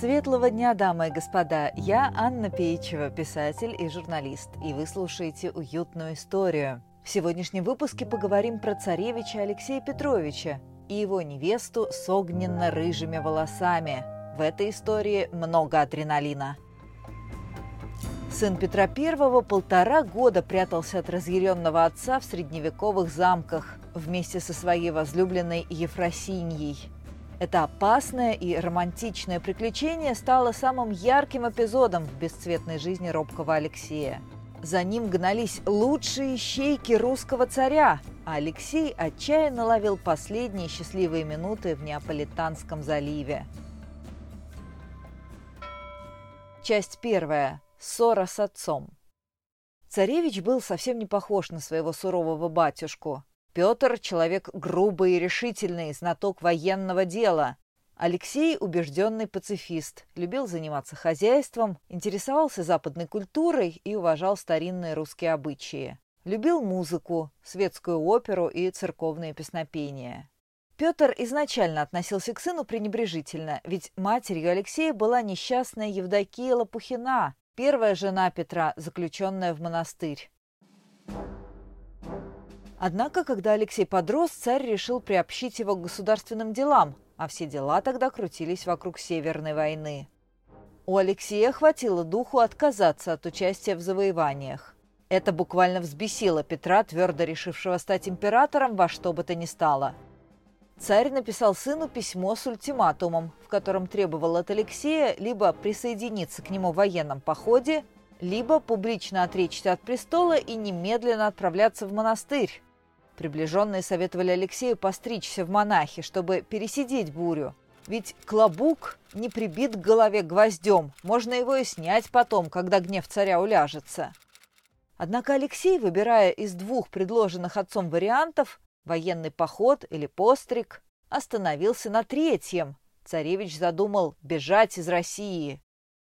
Светлого дня, дамы и господа! Я Анна Пеичева, писатель и журналист, и вы слушаете «Уютную историю». В сегодняшнем выпуске поговорим про царевича Алексея Петровича и его невесту с огненно-рыжими волосами. В этой истории много адреналина. Сын Петра I полтора года прятался от разъяренного отца в средневековых замках вместе со своей возлюбленной Ефросиньей – это опасное и романтичное приключение стало самым ярким эпизодом в бесцветной жизни робкого Алексея. За ним гнались лучшие щейки русского царя, а Алексей отчаянно ловил последние счастливые минуты в Неаполитанском заливе. Часть первая. Ссора с отцом. Царевич был совсем не похож на своего сурового батюшку. Петр – человек грубый и решительный, знаток военного дела. Алексей – убежденный пацифист, любил заниматься хозяйством, интересовался западной культурой и уважал старинные русские обычаи. Любил музыку, светскую оперу и церковные песнопения. Петр изначально относился к сыну пренебрежительно, ведь матерью Алексея была несчастная Евдокия Лопухина, первая жена Петра, заключенная в монастырь. Однако, когда Алексей подрос, царь решил приобщить его к государственным делам, а все дела тогда крутились вокруг Северной войны. У Алексея хватило духу отказаться от участия в завоеваниях. Это буквально взбесило Петра, твердо решившего стать императором во что бы то ни стало. Царь написал сыну письмо с ультиматумом, в котором требовал от Алексея либо присоединиться к нему в военном походе, либо публично отречься от престола и немедленно отправляться в монастырь, Приближенные советовали Алексею постричься в монахи, чтобы пересидеть бурю. Ведь клобук не прибит к голове гвоздем, можно его и снять потом, когда гнев царя уляжется. Однако Алексей, выбирая из двух предложенных отцом вариантов, военный поход или постриг, остановился на третьем. Царевич задумал бежать из России.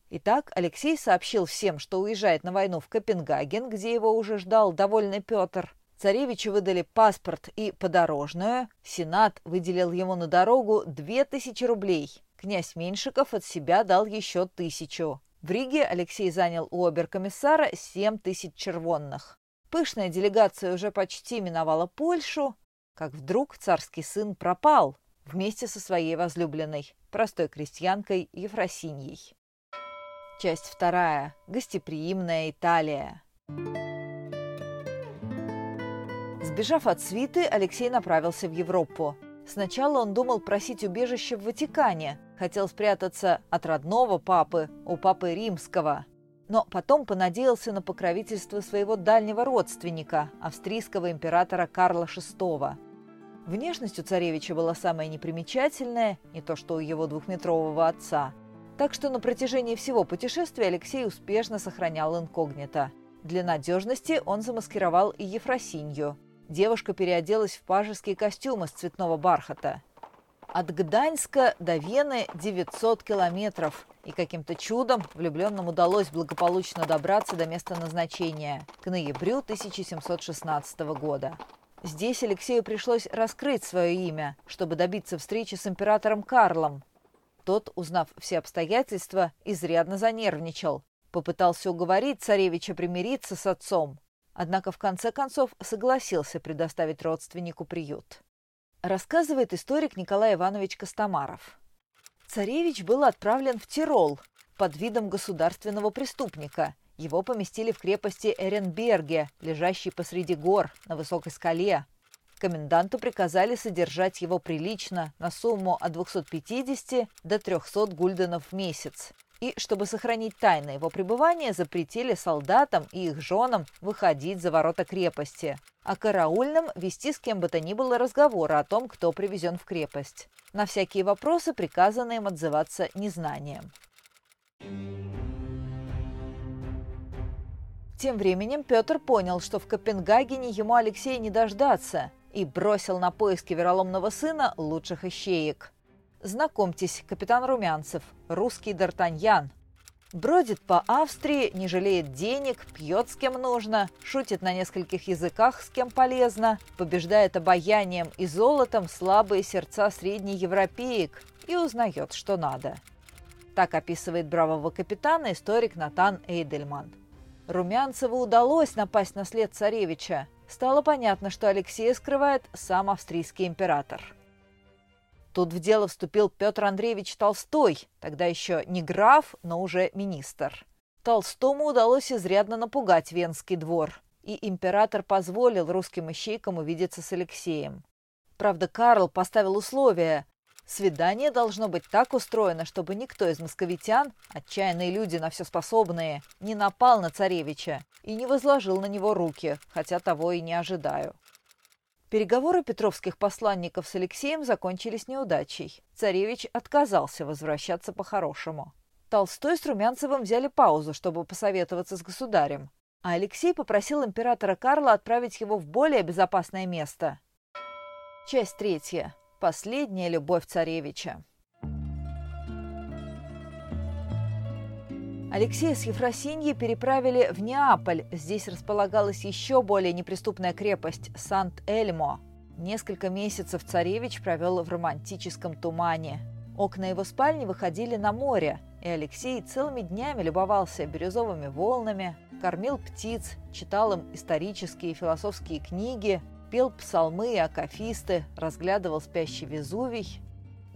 Итак, Алексей сообщил всем, что уезжает на войну в Копенгаген, где его уже ждал довольный Петр. Царевичу выдали паспорт и подорожную. Сенат выделил ему на дорогу две тысячи рублей. Князь Меньшиков от себя дал еще тысячу. В Риге Алексей занял у оберкомиссара семь тысяч червонных. Пышная делегация уже почти миновала Польшу, как вдруг царский сын пропал вместе со своей возлюбленной, простой крестьянкой Ефросиньей. Часть вторая. Гостеприимная Италия. Сбежав от свиты, Алексей направился в Европу. Сначала он думал просить убежище в Ватикане, хотел спрятаться от родного папы, у папы римского. Но потом понадеялся на покровительство своего дальнего родственника, австрийского императора Карла VI. Внешность у царевича была самая непримечательная, не то что у его двухметрового отца. Так что на протяжении всего путешествия Алексей успешно сохранял инкогнито. Для надежности он замаскировал и Ефросинью – Девушка переоделась в пажеские костюмы из цветного бархата. От Гданьска до Вены 900 километров, и каким-то чудом влюбленным удалось благополучно добраться до места назначения к ноябрю 1716 года. Здесь Алексею пришлось раскрыть свое имя, чтобы добиться встречи с императором Карлом. Тот, узнав все обстоятельства, изрядно занервничал. Попытался уговорить царевича примириться с отцом, однако в конце концов согласился предоставить родственнику приют. Рассказывает историк Николай Иванович Костомаров. Царевич был отправлен в Тирол под видом государственного преступника. Его поместили в крепости Эренберге, лежащей посреди гор на высокой скале. Коменданту приказали содержать его прилично на сумму от 250 до 300 гульденов в месяц – и, чтобы сохранить тайны его пребывания, запретили солдатам и их женам выходить за ворота крепости, а караульным вести с кем бы то ни было разговоры о том, кто привезен в крепость. На всякие вопросы приказано им отзываться незнанием. Тем временем Петр понял, что в Копенгагене ему Алексея не дождаться, и бросил на поиски вероломного сына лучших ищеек – Знакомьтесь, капитан Румянцев, русский Д'Артаньян. Бродит по Австрии, не жалеет денег, пьет с кем нужно, шутит на нескольких языках с кем полезно, побеждает обаянием и золотом слабые сердца среднеевропеек и узнает, что надо. Так описывает бравого капитана историк Натан Эйдельман. Румянцеву удалось напасть на след царевича. Стало понятно, что Алексея скрывает сам австрийский император. Тут в дело вступил Петр Андреевич Толстой, тогда еще не граф, но уже министр. Толстому удалось изрядно напугать Венский двор, и император позволил русским ищейкам увидеться с Алексеем. Правда, Карл поставил условие. Свидание должно быть так устроено, чтобы никто из московитян, отчаянные люди на все способные, не напал на царевича и не возложил на него руки, хотя того и не ожидаю. Переговоры петровских посланников с Алексеем закончились неудачей. Царевич отказался возвращаться по-хорошему. Толстой с Румянцевым взяли паузу, чтобы посоветоваться с государем. А Алексей попросил императора Карла отправить его в более безопасное место. Часть третья. Последняя любовь царевича. Алексея с Ефросиньей переправили в Неаполь. Здесь располагалась еще более неприступная крепость – Сант-Эльмо. Несколько месяцев царевич провел в романтическом тумане. Окна его спальни выходили на море, и Алексей целыми днями любовался бирюзовыми волнами, кормил птиц, читал им исторические и философские книги, пел псалмы и акафисты, разглядывал спящий Везувий –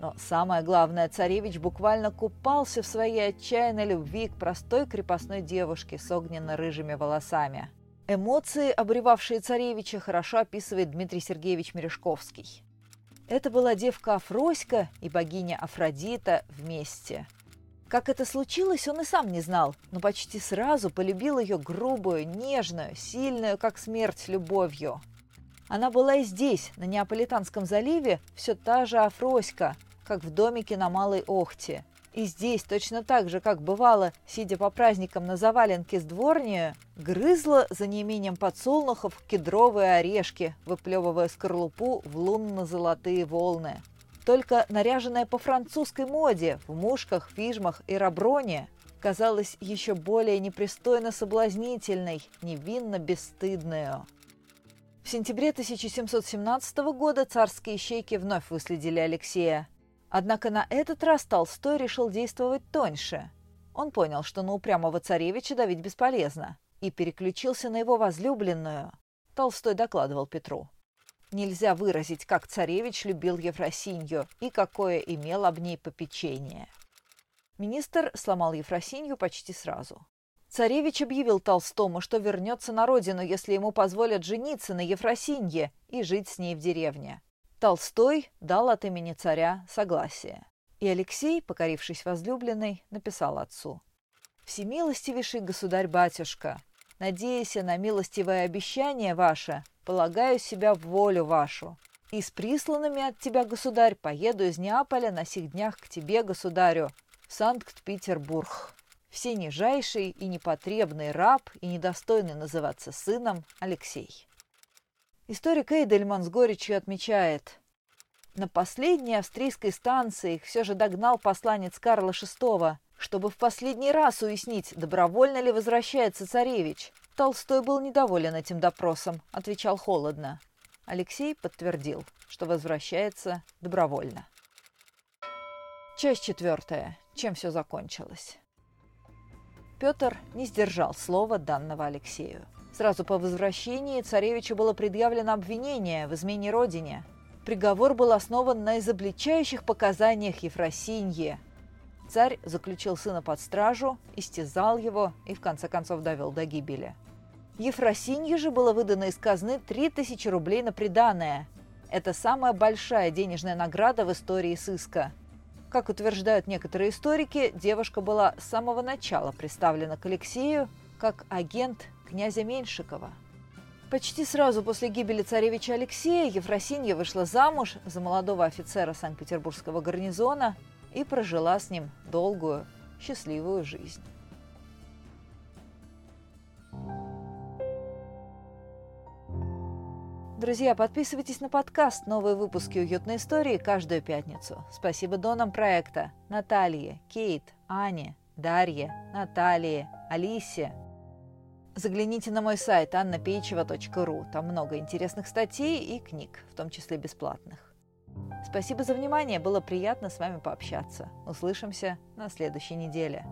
но самое главное, царевич буквально купался в своей отчаянной любви к простой крепостной девушке с огненно-рыжими волосами. Эмоции, обревавшие царевича, хорошо описывает Дмитрий Сергеевич Мережковский. Это была девка Афроська и богиня Афродита вместе. Как это случилось, он и сам не знал, но почти сразу полюбил ее грубую, нежную, сильную, как смерть, любовью. Она была и здесь, на Неаполитанском заливе, все та же Афроська, как в домике на Малой Охте. И здесь, точно так же, как бывало, сидя по праздникам на заваленке с дворнее, грызла за неимением подсолнухов кедровые орешки, выплевывая скорлупу в лунно-золотые волны. Только наряженная по французской моде, в мушках, фижмах и раброне, казалась еще более непристойно соблазнительной, невинно бесстыдную. В сентябре 1717 года царские щейки вновь выследили Алексея. Однако на этот раз Толстой решил действовать тоньше. Он понял, что на упрямого царевича давить бесполезно, и переключился на его возлюбленную. Толстой докладывал Петру. Нельзя выразить, как царевич любил Ефросинью и какое имел об ней попечение. Министр сломал Ефросинью почти сразу. Царевич объявил Толстому, что вернется на родину, если ему позволят жениться на Ефросинье и жить с ней в деревне. Толстой дал от имени царя согласие. И Алексей, покорившись возлюбленной, написал отцу. «Всемилостивейший государь-батюшка, надеясь на милостивое обещание ваше, полагаю себя в волю вашу. И с присланными от тебя, государь, поеду из Неаполя на сих днях к тебе, государю, в Санкт-Петербург. Все нижайший и непотребный раб и недостойный называться сыном Алексей». Историк Эйдельман с горечью отмечает, на последней австрийской станции их все же догнал посланец Карла VI, чтобы в последний раз уяснить, добровольно ли возвращается царевич. Толстой был недоволен этим допросом, отвечал холодно. Алексей подтвердил, что возвращается добровольно. Часть четвертая. Чем все закончилось? Петр не сдержал слова данного Алексею. Сразу по возвращении царевичу было предъявлено обвинение в измене родине. Приговор был основан на изобличающих показаниях Ефросиньи. Царь заключил сына под стражу, истязал его и в конце концов довел до гибели. Ефросинье же было выдано из казны 3000 рублей на приданое. Это самая большая денежная награда в истории сыска. Как утверждают некоторые историки, девушка была с самого начала представлена к Алексею как агент князя Меньшикова. Почти сразу после гибели царевича Алексея Ефросинья вышла замуж за молодого офицера Санкт-Петербургского гарнизона и прожила с ним долгую, счастливую жизнь. Друзья, подписывайтесь на подкаст «Новые выпуски уютной истории» каждую пятницу. Спасибо донам проекта Наталье, Кейт, Ане, Дарье, Наталье, Алисе, Загляните на мой сайт annapeichева.ру. Там много интересных статей и книг, в том числе бесплатных. Спасибо за внимание, было приятно с вами пообщаться. Услышимся на следующей неделе.